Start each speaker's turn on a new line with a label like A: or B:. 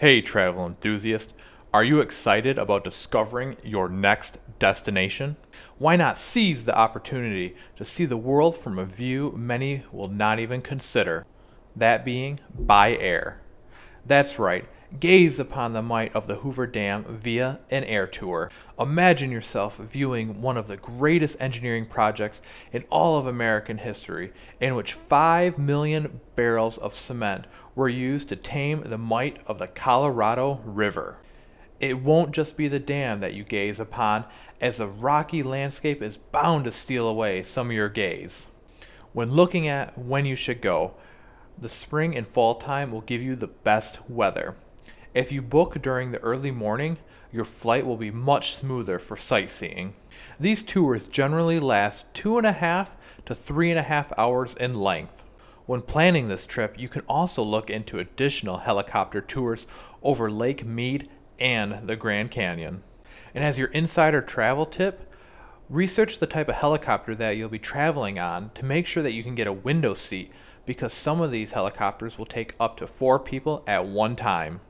A: Hey, travel enthusiast, are you excited about discovering your next destination? Why not seize the opportunity to see the world from a view many will not even consider? That being by air. That's right, gaze upon the might of the Hoover Dam via an air tour. Imagine yourself viewing one of the greatest engineering projects in all of American history, in which 5 million barrels of cement were used to tame the might of the Colorado River. It won't just be the dam that you gaze upon, as the rocky landscape is bound to steal away some of your gaze. When looking at when you should go, the spring and fall time will give you the best weather. If you book during the early morning, your flight will be much smoother for sightseeing. These tours generally last two and a half to three and a half hours in length. When planning this trip, you can also look into additional helicopter tours over Lake Mead and the Grand Canyon. And as your insider travel tip, research the type of helicopter that you'll be traveling on to make sure that you can get a window seat because some of these helicopters will take up to four people at one time.